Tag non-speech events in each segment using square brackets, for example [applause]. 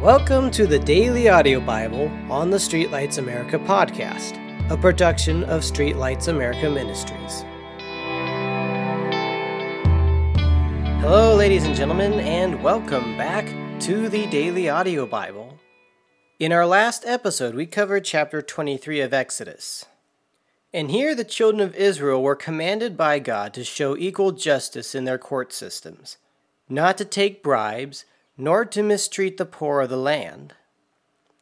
Welcome to the Daily Audio Bible on the Streetlights America podcast, a production of Streetlights America Ministries. Hello, ladies and gentlemen, and welcome back to the Daily Audio Bible. In our last episode, we covered chapter 23 of Exodus. And here, the children of Israel were commanded by God to show equal justice in their court systems, not to take bribes, nor to mistreat the poor of the land,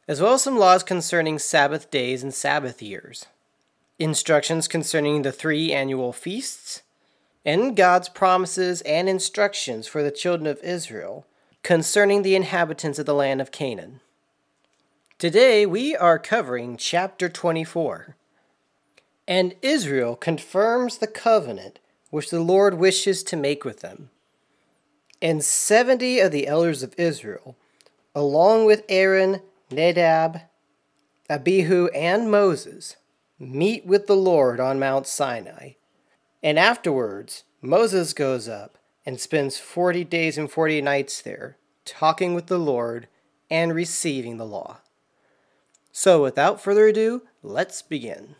as well as some laws concerning Sabbath days and Sabbath years, instructions concerning the three annual feasts, and God's promises and instructions for the children of Israel concerning the inhabitants of the land of Canaan. Today we are covering chapter 24. And Israel confirms the covenant which the Lord wishes to make with them. And seventy of the elders of Israel, along with Aaron, Nadab, Abihu, and Moses, meet with the Lord on Mount Sinai. And afterwards, Moses goes up and spends forty days and forty nights there, talking with the Lord and receiving the law. So, without further ado, let's begin.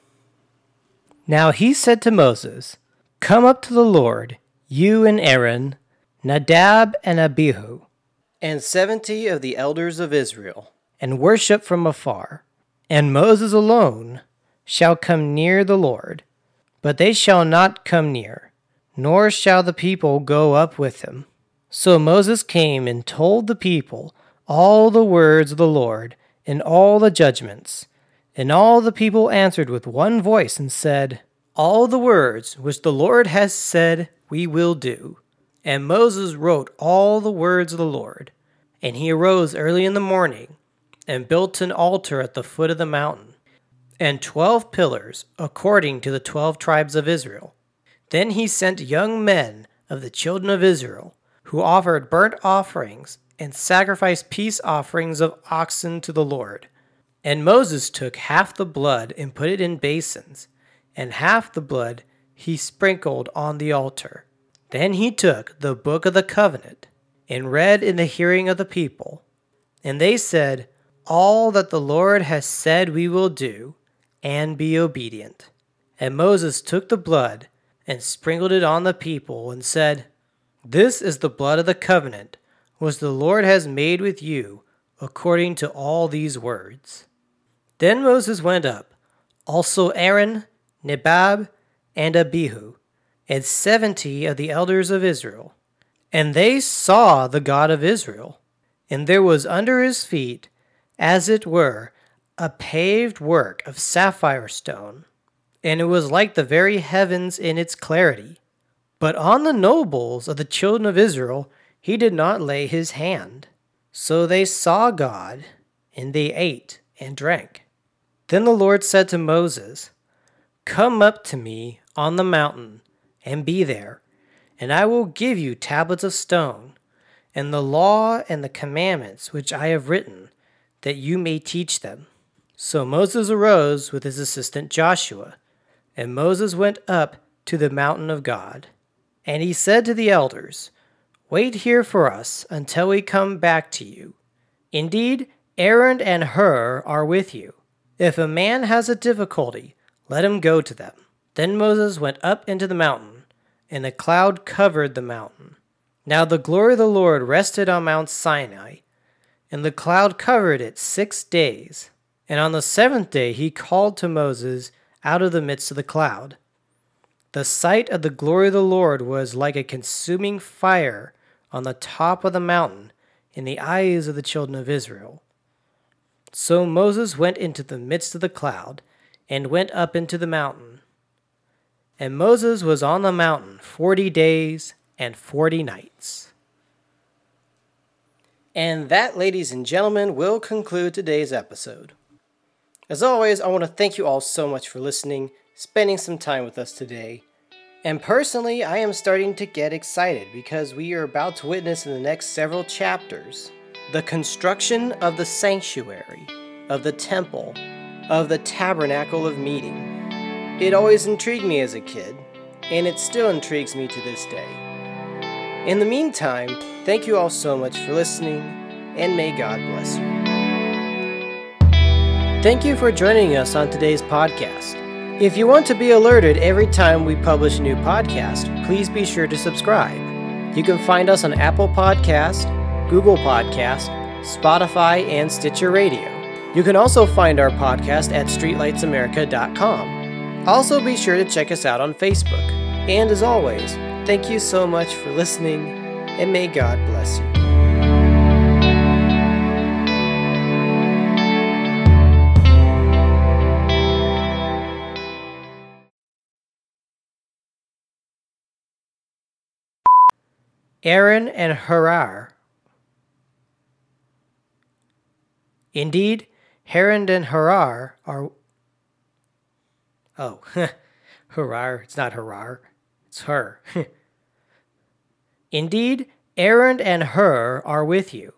Now he said to Moses, Come up to the Lord, you and Aaron, Nadab and Abihu, and seventy of the elders of Israel, and worship from afar. And Moses alone shall come near the Lord, but they shall not come near, nor shall the people go up with him. So Moses came and told the people all the words of the Lord and all the judgments. And all the people answered with one voice and said, All the words which the Lord has said we will do. And Moses wrote all the words of the Lord. And he arose early in the morning and built an altar at the foot of the mountain, and twelve pillars according to the twelve tribes of Israel. Then he sent young men of the children of Israel, who offered burnt offerings and sacrificed peace offerings of oxen to the Lord. And Moses took half the blood and put it in basins, and half the blood he sprinkled on the altar. Then he took the book of the covenant and read in the hearing of the people. And they said, All that the Lord has said we will do, and be obedient. And Moses took the blood and sprinkled it on the people, and said, This is the blood of the covenant which the Lord has made with you, according to all these words. Then Moses went up, also Aaron, Nadab, and Abihu and seventy of the elders of Israel. And they saw the God of Israel, and there was under his feet, as it were, a paved work of sapphire stone, and it was like the very heavens in its clarity. But on the nobles of the children of Israel he did not lay his hand. So they saw God, and they ate and drank. Then the Lord said to Moses, Come up to me on the mountain and be there, and I will give you tablets of stone, and the law and the commandments which I have written, that you may teach them. So Moses arose with his assistant Joshua, and Moses went up to the mountain of God. And he said to the elders, Wait here for us until we come back to you. Indeed, Aaron and Hur are with you. If a man has a difficulty, let him go to them. Then Moses went up into the mountain, and the cloud covered the mountain. Now the glory of the Lord rested on Mount Sinai, and the cloud covered it six days. And on the seventh day he called to Moses out of the midst of the cloud. The sight of the glory of the Lord was like a consuming fire on the top of the mountain in the eyes of the children of Israel. So Moses went into the midst of the cloud, and went up into the mountain. And Moses was on the mountain forty days and forty nights. And that, ladies and gentlemen, will conclude today's episode. As always, I want to thank you all so much for listening, spending some time with us today. And personally, I am starting to get excited because we are about to witness in the next several chapters the construction of the sanctuary, of the temple, of the tabernacle of meeting it always intrigued me as a kid, and it still intrigues me to this day. In the meantime, thank you all so much for listening, and may God bless you. Thank you for joining us on today's podcast. If you want to be alerted every time we publish a new podcast, please be sure to subscribe. You can find us on Apple Podcast, Google Podcast, Spotify, and Stitcher Radio. You can also find our podcast at streetlightsamerica.com. Also, be sure to check us out on Facebook. And as always, thank you so much for listening, and may God bless you. Aaron and Harar. Indeed, Haran and Harar are. Oh, [laughs] Harar. It's not Harar. It's Hur. [laughs] Indeed, Aaron and Hur are with you,